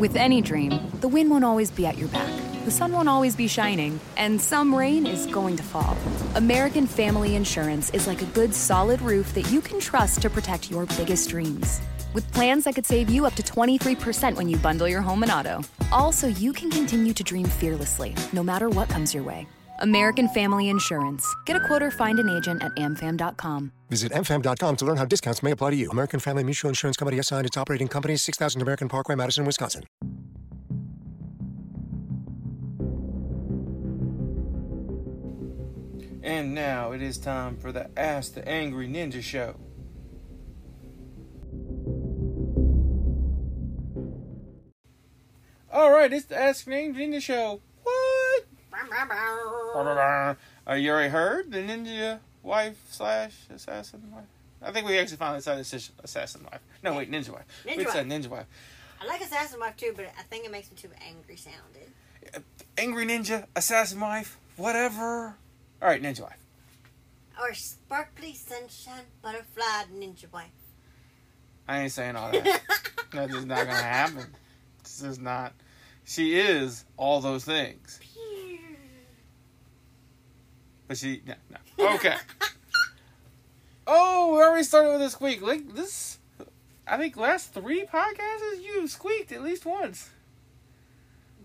With any dream, the wind won't always be at your back, the sun won't always be shining, and some rain is going to fall. American Family Insurance is like a good solid roof that you can trust to protect your biggest dreams. With plans that could save you up to 23% when you bundle your home and auto. Also, you can continue to dream fearlessly, no matter what comes your way. American Family Insurance. Get a quote or find an agent at amfam.com. Visit amfam.com to learn how discounts may apply to you. American Family Mutual Insurance Company assigned its operating company 6000 American Parkway, Madison, Wisconsin. And now it is time for the Ask the Angry Ninja Show. All right, it's the Ask the Angry Ninja Show. Are uh, you already heard the ninja wife slash assassin wife? I think we actually finally decided it's assassin wife. No, wait, ninja wife. Ninja we wife. said ninja wife. I like Assassin Wife too, but I think it makes me too angry sounding. Angry ninja, assassin wife, whatever. All right, ninja wife. Or sparkly sunshine, butterfly, ninja wife. I ain't saying all that. That's just not gonna happen. This is not. She is all those things, but she no no. Okay. oh, we already started with a squeak. Like this, I think last three podcasts you squeaked at least once.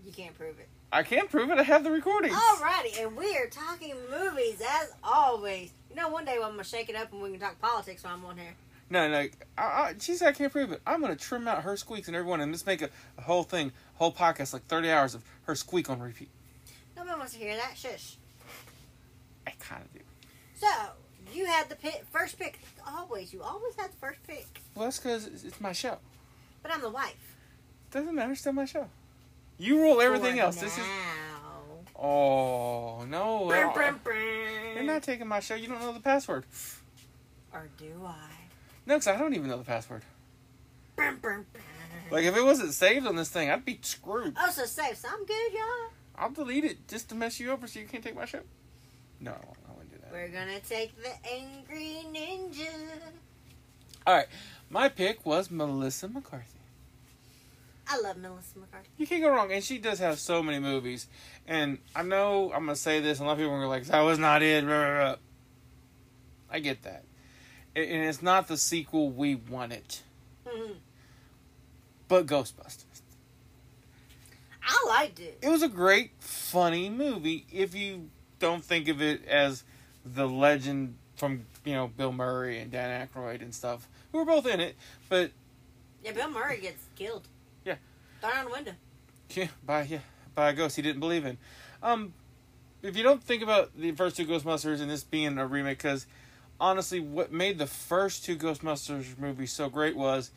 You can't prove it. I can't prove it. I have the recordings. Alrighty, and we are talking movies as always. You know, one day I'm gonna shake it up and we can talk politics while I'm on here. No, no. I, I, she said I can't prove it. I'm gonna trim out her squeaks and everyone, and just make a, a whole thing, whole podcast, like 30 hours of her squeak on repeat. Nobody wants to hear that. Shush. Kind of do. So you had the pick, first pick. Always, you always had the first pick. Well, that's because it's, my show. But I'm the wife. Doesn't matter. Still my show. You rule everything For else. This is. Oh no! Brum, brum, brum. You're not taking my show. You don't know the password. Or do I? No, because I don't even know the password. Like if it wasn't saved on this thing, I'd be screwed. Oh, so safe. So I'm good, y'all. I'll delete it just to mess you over so you can't take my show. No, We're gonna take the angry ninja. All right, my pick was Melissa McCarthy. I love Melissa McCarthy. You can't go wrong, and she does have so many movies. And I know I'm gonna say this, and a lot of people are like, "That was not it." blah, blah, blah." I get that, and it's not the sequel we wanted, Mhm. but Ghostbusters. I liked it. It was a great, funny movie if you don't think of it as the legend from you know Bill Murray and Dan Aykroyd and stuff, who were both in it, but Yeah, Bill Murray gets killed. Yeah. Thrown out the window. Yeah, by yeah, by a ghost he didn't believe in. Um, if you don't think about the first two Ghostbusters and this being a remake, because honestly, what made the first two Ghostbusters movies so great was,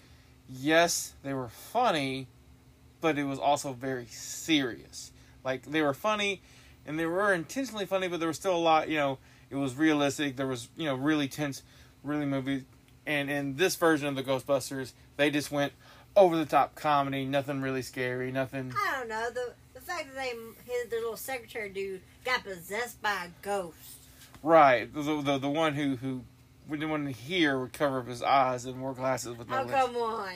yes, they were funny, but it was also very serious. Like they were funny, and they were intentionally funny, but there was still a lot. You know, it was realistic. There was you know really tense, really movie. And in this version of the Ghostbusters, they just went over the top comedy, nothing really scary, nothing. I don't know the the fact that they his the little secretary dude got possessed by a ghost. Right, the the, the one who who when one here would cover up his eyes and wore glasses with no Oh lens. come on!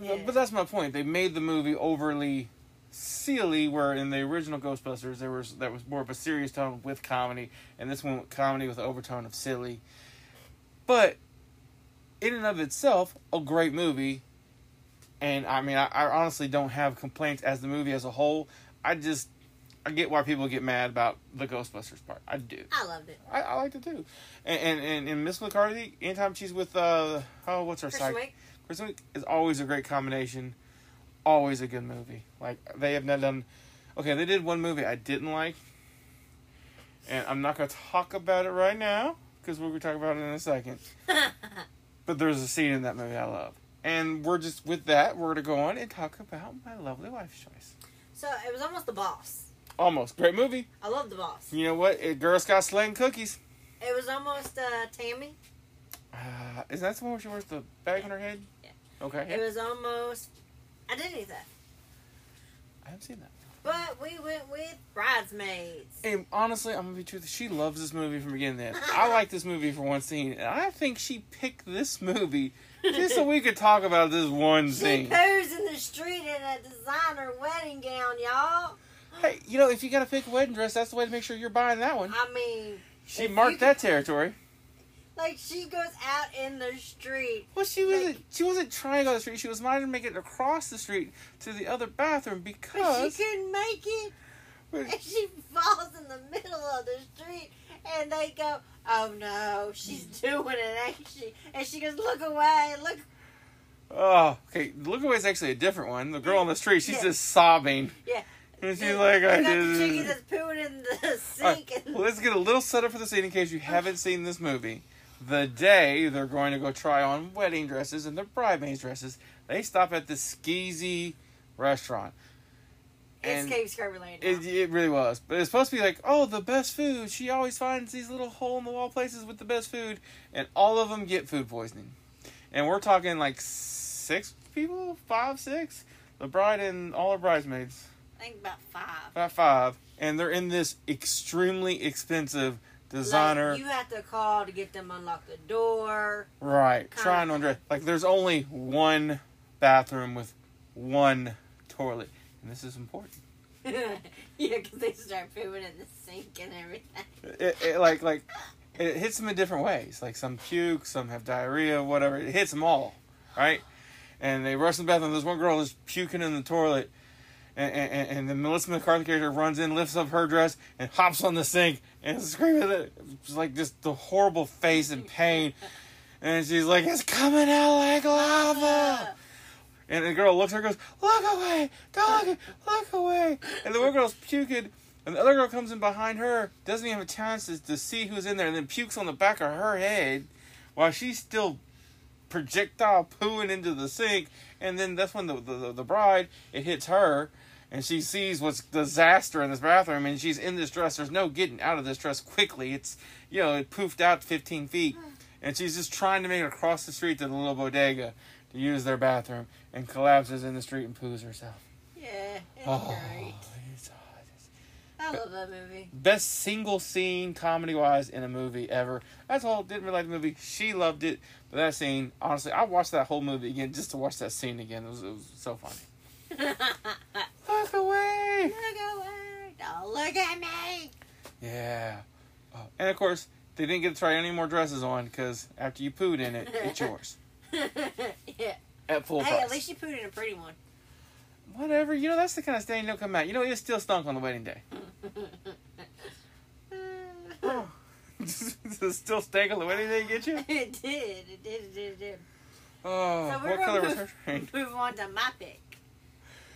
Yeah. But that's my point. They made the movie overly silly, where in the original Ghostbusters there was that was more of a serious tone with comedy, and this one with comedy with an overtone of silly. But in and of itself, a great movie. And I mean, I, I honestly don't have complaints as the movie as a whole. I just I get why people get mad about the Ghostbusters part. I do. I loved it. I, I liked it too. And and, and, and Miss McCarthy, anytime she's with uh oh what's her Kristen site? Wiig. Kristen Wiig is always a great combination. Always a good movie. Like they have not done. Okay, they did one movie I didn't like, and I'm not gonna talk about it right now because we're gonna talk about it in a second. But there's a scene in that movie I love, and we're just with that we're gonna go on and talk about my lovely wife's choice. so it was almost the boss. Almost great movie. I love the boss. You know what? It, Girl Scout slaying cookies. It was almost uh, Tammy. Uh, is that the one where she wears the bag on her head? Yeah. Okay. It was almost Identity Theft. I haven't seen that. But we went with Bridesmaids. And honestly, I'm gonna be truthful. She loves this movie from beginning to end. I like this movie for one scene, and I think she picked this movie just so we could talk about this one She scene. posed in in the street in a designer wedding gown, y'all. Hey, you know, if you gotta pick a wedding dress, that's the way to make sure you're buying that one. I mean, She marked could- that territory. Like she goes out in the street. Well, she wasn't. Like- she wasn't trying to go to the street. She was trying to make it across the street to the other bathroom But she couldn't make it. And she falls in the middle of the street. And they go, oh no, she's doing it, ain't she? And she goes, look away, look. Oh, okay. Look away is actually a different one. The girl on the street, she's Yeah. just sobbing. Yeah. And she's like, I got the did. chicken that's pooing in the sink. right, and- well, let's get a little setup for the scene in case you haven't seen this movie. The day they're going to go try on wedding dresses and their bridesmaids dresses, they stop at the Skeezy restaurant. it's And Cave Scrubberland. it, it really was. But it's supposed to be like, oh, the best food. She always finds these little hole in the wall places with the best food. And all of them get food poisoning. And we're talking like six people? Five, six? The bride and all her bridesmaids. I think about five. About five. And they're in this extremely expensive designer. Like, you have to call to get them unlock the door. right. Trying to undress. Like, there's only one bathroom with one toilet. And this is important. yeah, because they start pooing in the sink and everything. it, it like like it hits them in different ways. Like some puke, some have diarrhea, whatever. It hits them all, right? And they rush to the bathroom. There's one girl is puking in the toilet, and and, and the Melissa McCarthy character runs in, lifts up her dress, and hops on the sink and screaming it. It's like just the horrible face and pain. And she's like, "It's coming out like lava." And the girl looks at her and goes, Look away! Don't look, look away! And the one girl's puking, and the other girl comes in behind her, doesn't even have a chance to, to see who's in there, and then pukes on the back of her head while she's still projectile pooing into the sink. And then that's when the, the, the bride, it hits her, and she sees what's disaster in this bathroom, and she's in this dress. There's no getting out of this dress quickly. It's, you know, it poofed out 15 feet. And she's just trying to make it across the street to the little bodega to use their bathroom and collapses in the street and poos herself. Yeah, it's Oh, great. it's, it's I love that movie. best single scene comedy wise in a movie ever. That's all. Didn't really like the movie. She loved it, but that scene, honestly, I watched that whole movie again just to watch that scene again. It was, it was so funny. Look away. Look away! Don't look at me! Yeah. Oh, and of course, they didn't get to try any more dresses on because after you pooed in it, it's yours yeah. at full Hey, price. at least you put in a pretty one. Whatever. You know, that's the kind of stain don't come out. You know, it still stunk on the wedding day. Does it still stank on the wedding day, get you? it did. It did. It did. It did. Oh, So we're what gonna color was her train? move on to my pick,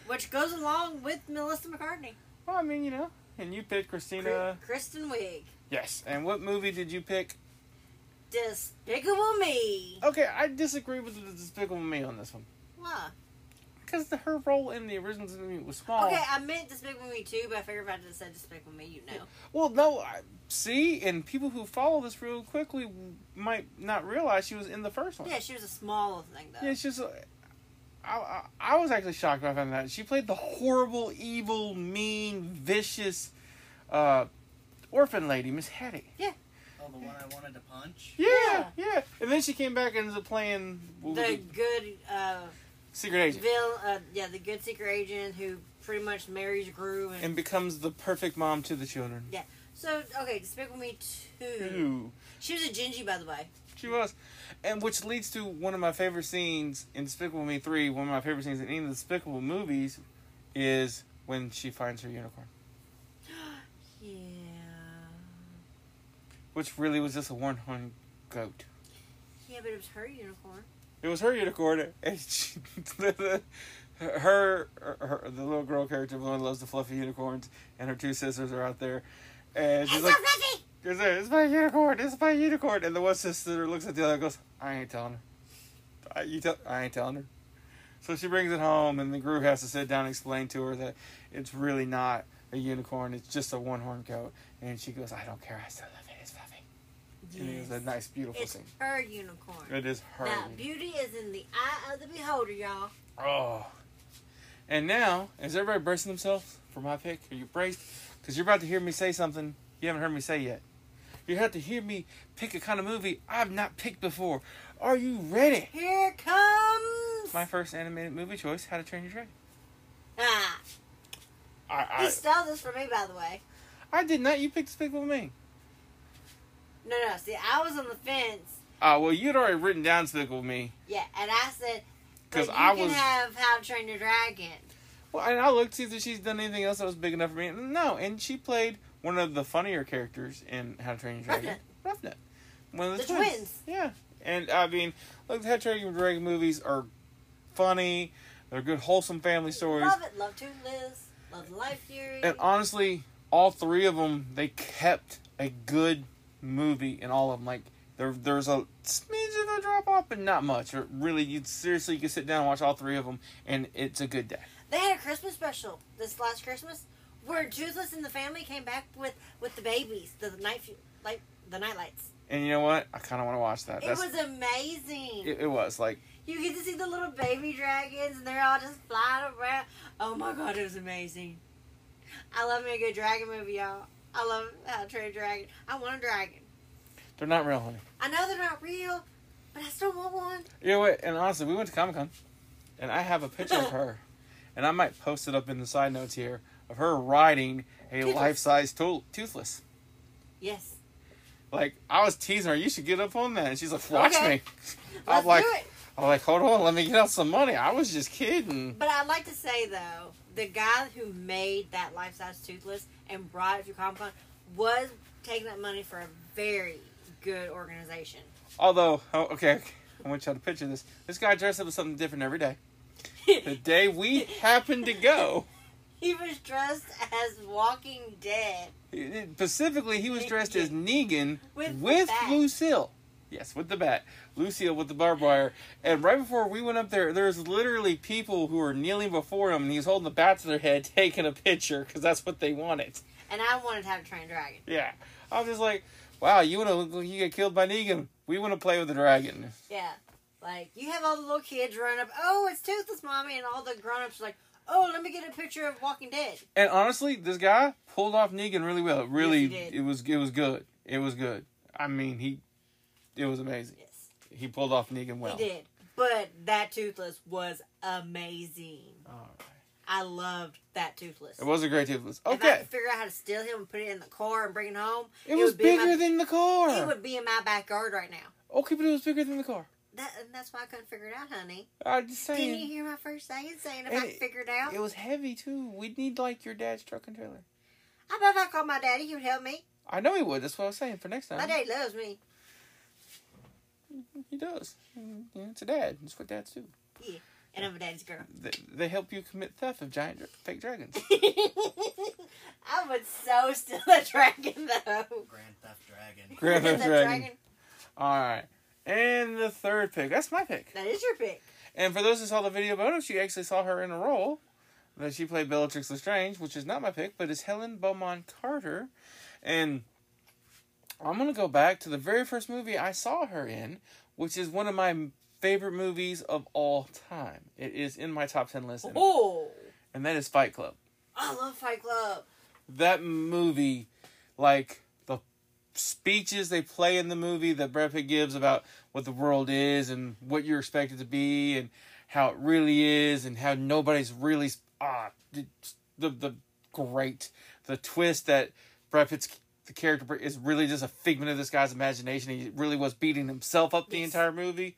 which goes along with Melissa McCarthy. Well, I mean, you know, and you picked Christina. Kri- Kristen Wiig. Yes. And what movie did you pick? Despicable Me. Okay, I disagree with the Despicable Me on this one Why? because the, her role in the original movie was small. Okay, I meant Despicable Me too, but I figured if I just said Despicable Me, you know. Well, no, I, see, and people who follow this real quickly might not realize she was in the first one. Yeah, she was a small thing though. Yeah, uh, I, I, I was actually shocked by finding that she played the horrible, evil, mean, vicious, uh, orphan lady, Miss Hattie. Yeah. Oh, the one I wanted to punch? Yeah, yeah, And then she came back and ended up playing the good uh, Secret Agent vil, uh, yeah, the good secret agent who pretty much marries Gru and, and becomes the perfect mom to the children. Yeah. So okay, Despicable Me two. Ooh. She was a Gingy, by the way. She was. And which leads to one of my favorite scenes in Despicable Me 3. One of my favorite scenes in any of the Despicable movies is when she finds her unicorn. Yeah. Which really was just a one horned goat. Yeah, but it was her unicorn. It was her unicorn, and she, the, the, her, her, the little girl character, the one who loves the fluffy unicorns, and her two sisters are out there. And she's It's like, so fluffy! It's my unicorn. It's my unicorn. And the one sister looks at the other and goes, I ain't telling her. I, you tell, I ain't telling her. So she brings it home, and the group has to sit down and explain to her that it's really not a unicorn. It's just a one horned goat. And she goes, I don't care. I still love it. It's fluffy. And it was a nice, beautiful thing. It's scene. her unicorn. It is her. Now, beauty is in the eye of the beholder, y'all. Oh. And now, is everybody bracing themselves for my pick? Are you braced? Because you're about to hear me say something you haven't heard me say yet. You have to hear me pick a kind of movie I've not picked before. Are you ready? Here comes my first animated movie choice, How to Train Your Dragon. Ah, I, he stole this from me, by the way. I did not. You picked Despicable Me. No, no. See, I was on the fence. Uh, well, you'd already written down Despicable Me. Yeah, and I said, because I can was- have How to Train Your Dragon. Well, and I looked to see if she's done anything else that was big enough for me. No, and she played one of the funnier characters in How to Train Your Dragon. Ruffnut. One of the, The twins. twins. Yeah. And I mean, look, the How to Train Your Dragon movies are funny. They're good, wholesome family stories. Love it. Love Toothless. Love the Light Fury. And honestly, all three of them, they kept a good movie in all of them. Like there, there's a smidge of a drop off, but not much. Or really, you seriously you can sit down and watch all three of them, and it's a good day. They had a Christmas special this last Christmas where Toothless and the family came back with with the babies, the night like the night lights. And you know what? I kind of want to watch that. It That's, was amazing. it, it was like you get to see the little baby dragons and they're all just flying around. Oh my god, it was amazing. I love me a good dragon movie, y'all. I love How to Train a Dragon. I want a dragon. they're not real, honey. I know they're not real, but I still want one. You know what? And honestly, we went to Comic Con, and I have a picture of her, and I might post it up in the side notes here of her riding a Toothless. life size to- toothless. Yes. Like I was teasing her, you should get up on that, and she's like, "Watch Okay. me." Let's I'm like, do it. I'm like, hold on, let me get out some money. I was just kidding. But I'd like to say though, the guy who made that life size toothless and brought it to Comic Con was taking that money for a very good organization. Although, oh, okay, I want y'all to picture this. This guy dressed up as something different every day. The day we happened to go, he was dressed as Walking Dead. specifically, he was dressed as Negan With with. Lucille. Yes, with the bat. Lucille with the barbed wire. And right before we went up there, there's literally people who were kneeling before him, and he's holding the bat to their head, taking a picture because that's what they wanted. And I wanted to have a trained dragon. Yeah, I was just like, wow, you want to look like you get killed by Negan? We want to play with the dragon. Yeah. Like, you have all the little kids running up, oh, it's Toothless Mommy, and all the grown ups are like, oh, let me get a picture of Walking Dead. And honestly, this guy pulled off Negan really well. Really, Yes, it was it was good. It was good. I mean, he, it was amazing. Yes. He pulled off Negan well. He did. But that Toothless was amazing. All right. I loved that Toothless. It was a great toothless. If I Okay, could figure out how to steal him and put it in the car and bring it home, it, was would be bigger my, than the car. It would be in my backyard right now. Okay, but it was bigger than the car. That, and that's why I couldn't figure it out, honey. I'm just Didn't you hear my first saying saying if And I could figure it out? It was heavy too. We'd need like your dad's truck and trailer. I bet if I called my daddy, he would help me. I know he would. That's what I was saying for next time. My time. daddy loves me. He does. Yeah, it's a dad. That's what dads do. Yeah. And I'm a daddy's girl. They, they help you commit theft of giant dra- fake dragons. I would so steal a dragon though. Grand Theft Dragon. Grand Theft That Dragon. All right. And the third pick. That's my pick. That is your pick. And for those who saw the video bonus, you actually saw her in a role that she played Bellatrix Lestrange, which is not my pick, but is Helena Bonham Carter. And I'm going to go back to the very first movie I saw her in, which is one of my favorite movies of all time. It is in my top 10 list, Oh, and that is Fight Club. I love Fight Club. That movie, like speeches they play in the movie that Brad Pitt gives about what the world is and what you're expected to be and how it really is and how nobody's really ah the the, the great the twist that Brad Pitt's the character is really just a figment of this guy's imagination. He really was beating himself up the Yes. entire movie.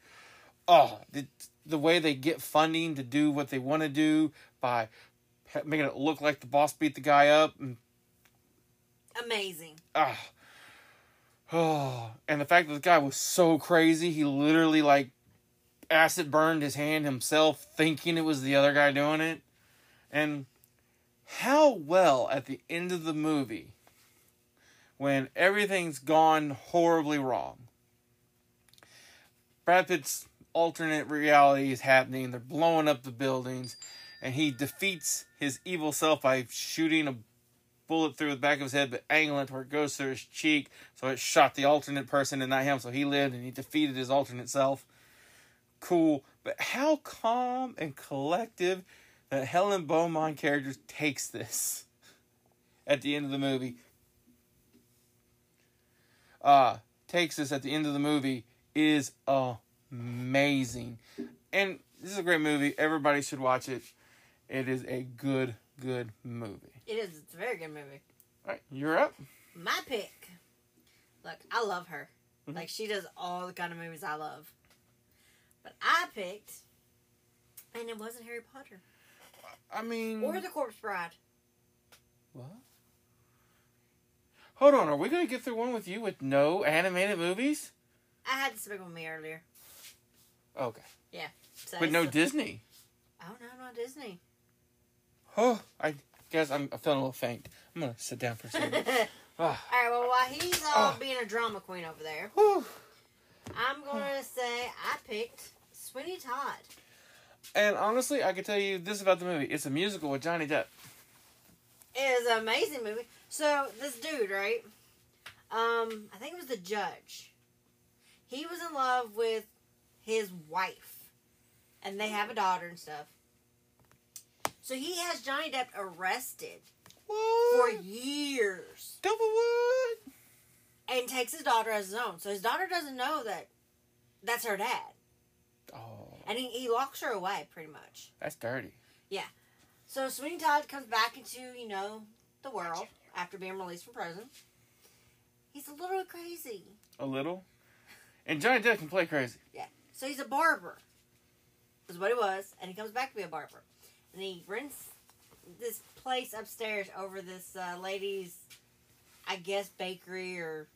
Oh, the, the way they get funding to do what they want to do by making it look like the boss beat the guy up and Amazing. ah oh and the fact that the guy was so crazy he literally like acid burned his hand himself thinking it was the other guy doing it. And how well at the end of the movie when everything's gone horribly wrong Brad Pitt's alternate reality is happening they're blowing up the buildings and he defeats his evil self by shooting a bullet through the back of his head, but angling where it goes through his cheek. So it shot the alternate person and not him. So he lived and he defeated his alternate self. Cool. But how calm and collective that Helena Bonham character takes this at the end of the movie. Uh, takes this at the end of the movie is amazing. And This is a great movie. Everybody should watch it. It is a good, good movie. It is. It's a very good movie. All right, you're up. My pick. Look, I love her. Mm-hmm. Like she does all the kind of movies I love. But I picked, and it wasn't Harry Potter I mean, or The Corpse Bride. what? Hold on, are we gonna get through one with you with no animated movies? I had this pick with me earlier. Okay, So but no Disney. Oh no, not Disney. Oh, I guess I'm feeling a little faint. I'm gonna sit down for a second. ah, All right. Well, while he's all Oh. being a drama queen over there, whew. I'm gonna say I picked Sweeney Todd. And honestly, I can tell you this about the movie. It's a musical with Johnny Depp. It is an amazing movie. So this dude, right? Um, I think it was the judge. He was in love with his wife, and they have a daughter and stuff. So he has Johnny Depp arrested for years Double what? and takes his daughter as his own. So his daughter doesn't know that that's her dad, Oh, and he, he locks her away pretty much. that's dirty. Yeah. So Sweeney Todd comes back into, you know, the world after being released from prison. He's a little crazy. A little. And Johnny Depp can play crazy. Yeah. So he's a barber. Is what he was, and he comes back to be a barber. And he rents this place upstairs over this uh, lady's, I guess, bakery or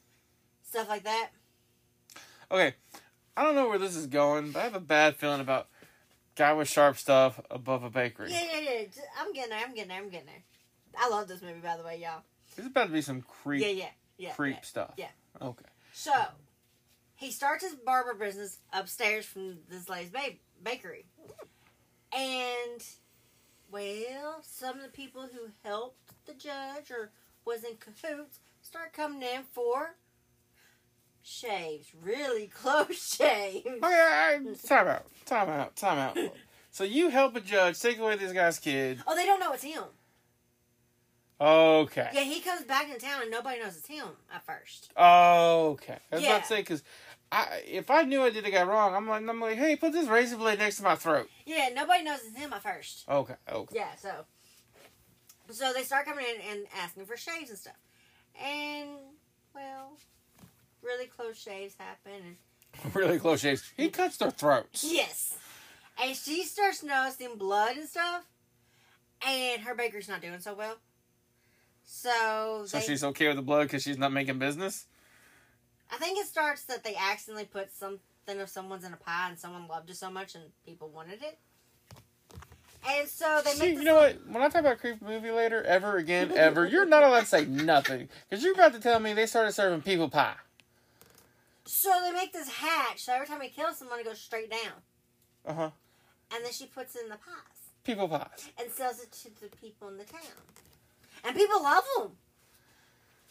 stuff like that. Okay, I don't know where this is going, but I have a bad feeling about guy with sharp stuff above a bakery. Yeah, yeah, yeah. I'm getting there. I'm getting there. I'm getting there. I love this movie, by the way, y'all. There's about to be some creep, Yeah, yeah, yeah. creep yeah. stuff. yeah. Okay. So, he starts his barber business upstairs from this lady's ba- bakery. And, well, some of the people who helped the judge or was in cahoots start coming in for shaves. Really close shaves. Okay, time out. Time out. Time out. so you help a judge take away this guy's kid. Oh, they don't know it's him. Okay. Yeah, he comes back into town and nobody knows it's him at first. Okay. I was Yeah. about to say because I if I knew I did a guy wrong, I'm like I'm like, hey, put this razor blade next to my throat. Yeah, nobody knows it's him at first. Okay. Okay. Yeah, so so they start coming in and asking for shaves and stuff. And well, really close shaves happen and really close shaves. He cuts their throats. yes. And she starts noticing blood and stuff. And her bakery's not doing so well. So, So they, she's okay with the blood because she's not making business. I think it starts that they accidentally put something of someone's in a pie and someone loved it so much and people wanted it. And so they See, make you know what? When I talk about creep movie later, ever again, ever, you're not allowed to say nothing because you're about to tell me they started serving people pie. So they make this hatch, so every time he kills someone, it goes straight down. Uh huh. And then she puts in the pies People pies. and sells it to the people in the town. And people love them.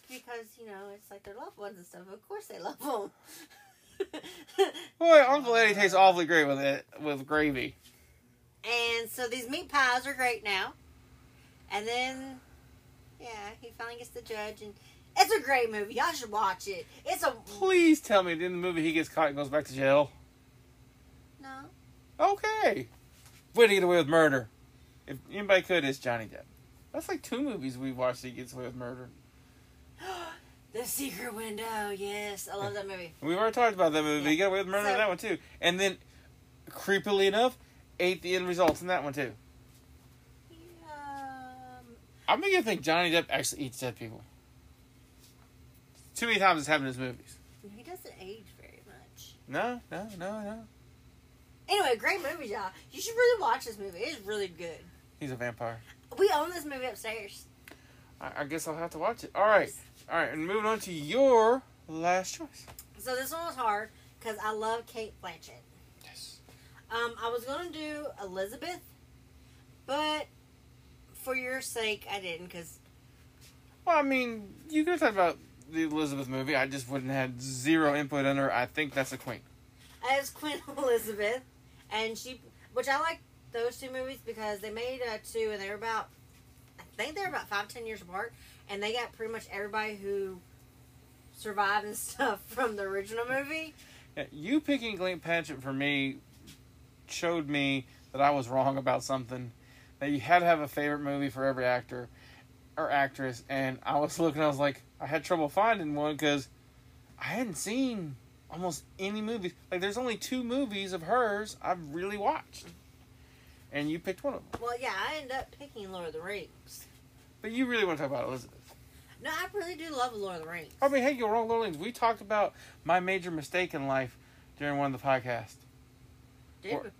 Because, you know, it's like their loved ones and stuff. Of course they love them. Boy, Uncle Eddie tastes awfully great with it with gravy. and so these meat pies are great now. And then, yeah, he finally gets the judge. And it's a great movie. Y'all should watch it. It's a. Please tell me in the movie he gets caught and goes back to jail. No. Okay. Way to get away with murder. If anybody could, it's Johnny Depp. That's like two movies we watched that he gets away with murder. The Secret Window. Yes. I love that movie. We've already talked about that movie. Yeah. He got away with murder in So- that one too. And then, creepily enough, ate the end results in that one too. Um, I'm beginning to think Johnny Depp actually eats dead people. Too many times it's happened in his movies. he doesn't age very much. No, no, no, no. Anyway, great movie, y'all. You should really watch this movie. It's really good. He's a vampire. We own this movie upstairs. I, I guess I'll have to watch it. All right, all right, and moving on to your last choice. So this one was hard because I love Cate Blanchett. Yes. Um, I was gonna do Elizabeth, but for your sake, I didn't because Well, I mean, you could have talked about the Elizabeth movie. I just wouldn't have had zero input on her. I think that's a queen. as Queen Elizabeth, and she, which I like those two movies because they made uh, two, and they were about, I think they're about five ten years apart, and they got pretty much everybody who survived and stuff from the original movie. Yeah, you picking Glenn Patchett for me showed me that I was wrong about something. That you had to have a favorite movie for every actor or actress, and I was looking. I was like, I had trouble finding one because I hadn't seen almost any movies. Like, there's only two movies of hers I've really watched, and you picked one of them. Well, yeah, I ended up picking Lord of the Rings. But you really want to talk about Elizabeth. No, I really do love Lord of the Rings. I mean, hey, you're wrong, Lord of the Rings. We talked about my major mistake in life during one of the podcasts. Did Or-?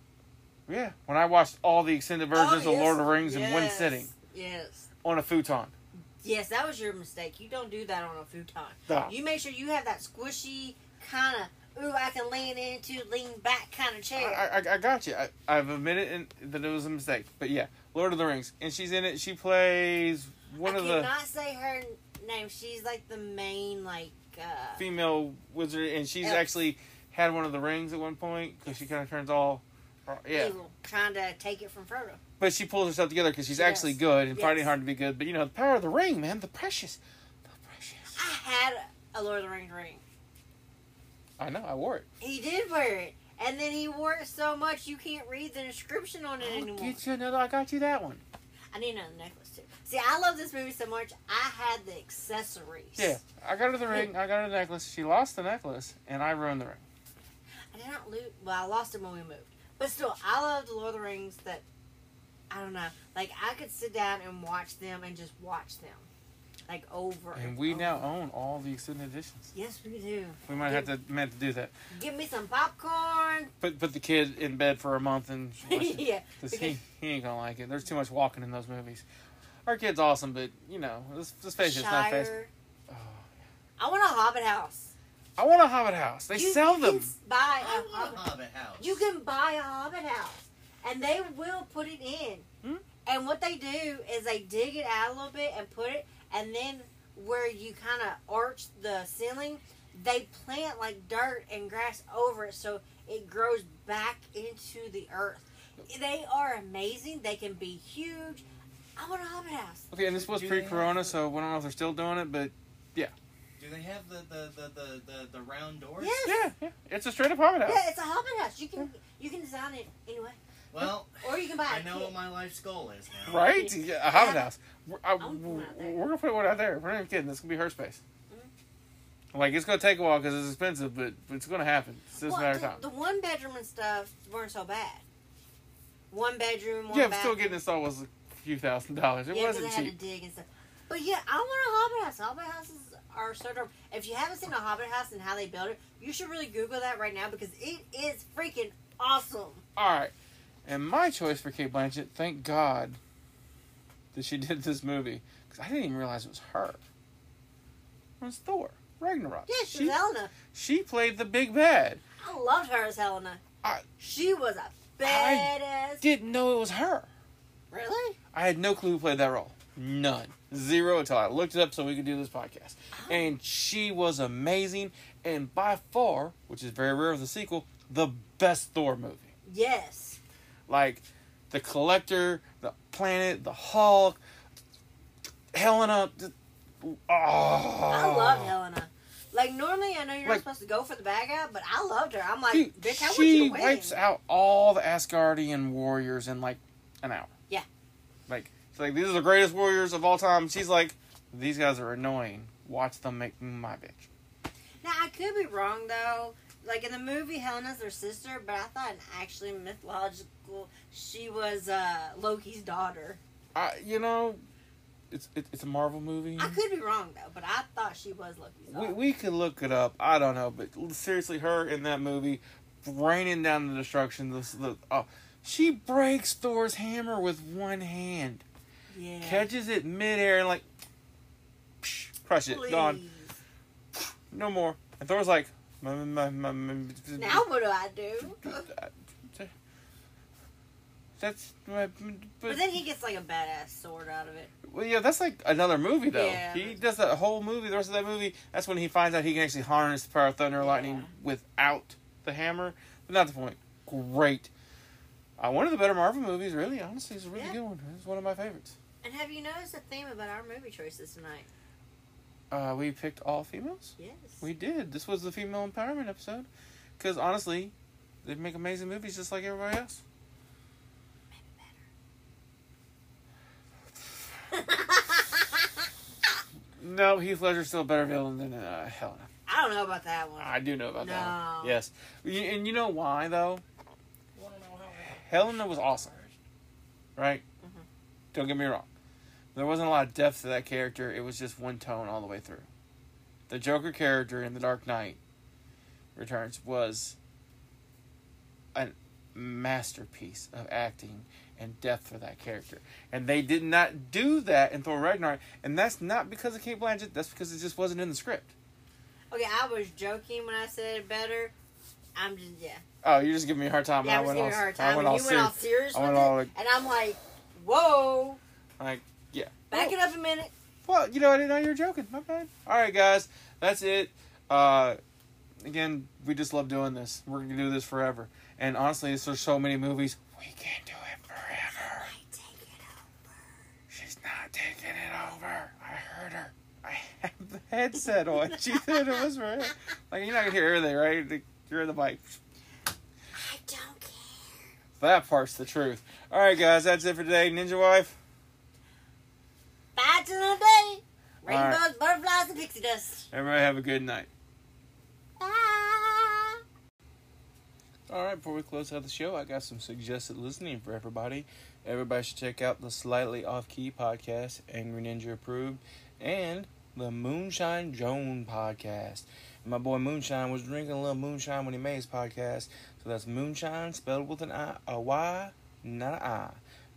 Yeah, when I watched all the extended oh, versions Oh, of Lord of the Rings in one sitting Yes. on a futon. Yes, that was your mistake. You don't do that on a futon. You make sure you have that squishy kind of, ooh, I can lean into, lean back kind of chair. I, I got you. I, I've admitted in, that it was a mistake. But yeah, Lord of the Rings, and she's in it. She plays one I of the cannot say her name. She's like the main, like, uh, female wizard, and she's Elf. actually had one of the rings at one point because she kind of turns all. Yeah, evil, trying to take it from Frodo. but she pulls herself together because she's She actually good and Yes. fighting hard to be good. But you know, the power of the ring, man, the precious, the precious. I had a Lord of the Rings ring. I know, I wore it. He did wear it. And then he wore it so much you can't read the inscription on it I'll anymore. get you another. I got you that one. I need another necklace. See, I love this movie so much. I had the accessories. Yeah, I got her the ring. I got her the necklace. She lost the necklace, and I ruined the ring. I did not lose. Well, I lost it when we moved. But still, I love the Lord of the Rings. That I don't know. Like I could sit down and watch them and just watch them, like over. And and we over. now own all the extended editions. Yes, we do. We might have to meant to do that. Give me some popcorn. Put put the kid in bed for a month and yeah. 'Cause because- he, he ain't gonna like it. There's too much walking in those movies. Our kid's awesome, but you know, let's, let's face it, it's not fast. Oh, I want a Hobbit house. I want a Hobbit house. They You- sell them. Buy I a want Hobbit. a Hobbit house. You can buy a Hobbit house, and they will put it in. Hmm? And what they do is they dig it out a little bit and put it, and then where you kind of arch the ceiling, they plant like dirt and grass over it so it grows back into the earth. They are amazing. They can be huge. I want a Hobbit house. Okay, and this was Do they pre-corona, have- so we don't know if they're still doing it, but yeah. Do they have the the, the, the, the, the round doors? Yes. yeah, yeah, it's a straight up Hobbit house. Yeah, it's a Hobbit house. You can you can design it anyway, Well, or you can buy. I a know kit. what my life's goal is now. Right? Yeah, a Hobbit house. We're, I, I'm putting one out there. we're gonna put one out there. We're not even kidding. This gonna be her space. Mm-hmm. Like it's gonna take a while because it's expensive, but but it's gonna happen. It's just a matter of the, time. the one bedroom and stuff weren't so bad. One bedroom, one yeah, but bathroom. still getting installed was a few thousand dollars. It yeah, wasn't cheap. dig and stuff. But yeah, I want a Hobbit house. Hobbit houses are so dope. If you haven't seen a Hobbit house and how they build it, you should really Google that right now because it is freaking awesome. All right, and my choice for Cate Blanchett. Thank God that she did this movie because I didn't even realize it was her. It was Thor Ragnarok. Yeah, she's she Helena. she played the big bad. I loved her as Helena. I- she was a badass. I Didn't know it was her. Really? I had no clue who played that role. None. Zero until I looked it up so we could do this podcast. Oh. And she was amazing and by far, which is very rare of the sequel, the best Thor movie. Yes. Like the Collector, the Planet, the Hulk, Helena. Oh, I love Helena. Like normally, I know you're Like- not supposed to go for the bag out, but I loved her. I'm like, Dude, bitch, I want she you to win. wipes out all the Asgardian warriors in like an hour. Yeah. Like, it's like these are the greatest warriors of all time. She's like, these guys are annoying. Watch them make my bitch. Now I could be wrong though. Like in the movie, Helena's their sister, but I thought actually mythological she was uh, Loki's daughter. I, you know, it's it, it's a Marvel movie. I could be wrong though, but I thought she was Loki's We, daughter. we could look it up. I don't know, but seriously, her in that movie, raining down the destruction. The, the oh, she breaks Thor's hammer with one hand, yeah. catches it midair, and like, psh, crush it, Please. gone, no more. And Thor's like, my, my, my, Now what do I do? that's my, But then he gets like a badass sword out of it. Well, yeah, that's like another movie though. Yeah. He does that whole movie. The rest of that movie, that's when he finds out he can actually harness the power of thunder and lightning Yeah. without the hammer. But not the point. Great. Uh, one of the better Marvel movies, really. Honestly, it's a really Yeah. good one. It's one of my favorites. And have you noticed a theme about our movie choices tonight? Uh, we picked all females. Yes. We did. This was the female empowerment episode. Because honestly, They make amazing movies just like everybody else. no, Heath Ledger's still a better villain than uh, Helena. I don't know about that one. I do know about that. One. Yes, and you know why though? Helena was awesome, right? Mm-hmm. Don't get me wrong. There wasn't a lot of depth to that character. It was just one tone all the way through. The Joker character in The Dark Knight Returns was a masterpiece of acting and depth for that character. And they did not do that in Thor Ragnarok. And that's not because of Cate Blanchett. That's because it just wasn't in the script. Okay, I was joking when I said it better. I'm just yeah. Oh, you're just giving me a hard time. Yeah, I I was went giving all, a hard I time. went and all you went all serious. I with went it, all like, and I'm like, whoa. like yeah. Back Well, it up a minute. Well, you know, I didn't know you were joking. My bad. All right, guys, that's it. Uh, again, we just love doing this. We're gonna do this forever. And honestly, there's so many movies. We can't do it forever. She's not taking it over. I heard her. I have the headset on. She said it was her. Like you're not gonna hear everything, right? You're in the mic. I don't care. That part's the truth. All right, guys, that's it for today. Ninja wife. Bye to the day. right. Rainbows, butterflies, and pixie dust. Everybody have a good night. Bye. All right, before we close out the show, I got some suggested listening for everybody. Everybody should check out the Slightly Off Key podcast, Angry Ninja approved, and the Moonshine Joan podcast. My boy Moonshine was drinking a little moonshine when he made his podcast. So that's Moonshine spelled with an I, a Y, not an I.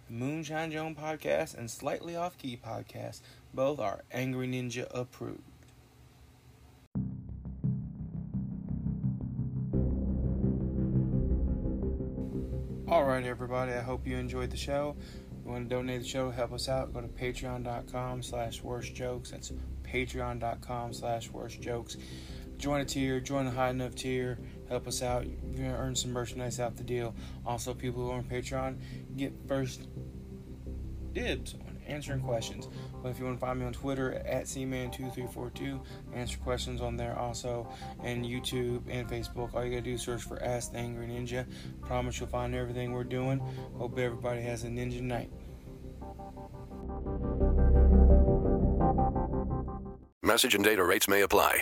Moonshine Joan podcast and Slightly Off Key podcast. Both are Angry Ninja approved. All right, everybody. I hope you enjoyed the show. If you want to donate the show, help us out. Go to patreon.com slash worst jokes. That's patreon.com slash worst jokes. Join a tier, join a high enough tier, help us out. You're to earn some merchandise out the deal. Also, people who are on Patreon get first dibs on answering questions. But if you want to find me on Twitter at cman2342, answer questions on there also, and YouTube and Facebook. All you gotta do is search for Ask the Angry Ninja. Promise you'll find everything we're doing. Hope everybody has a ninja night. Message and data rates may apply.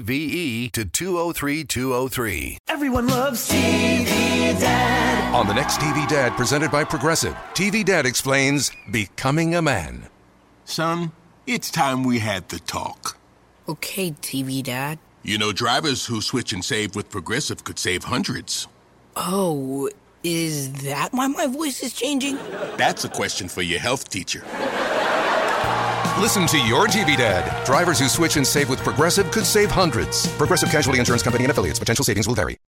V E to 203203. Everyone loves TV Dad. On the next TV Dad presented by Progressive, TV Dad explains becoming a man. Son, it's time we had the talk. Okay, TV Dad. You know, drivers who switch and save with Progressive could save hundreds. Oh, is that why my voice is changing? That's a question for your health teacher. Listen to your TV Dad. Drivers who switch and save with Progressive could save hundreds. Progressive Casualty Insurance Company and affiliates. Potential savings will vary.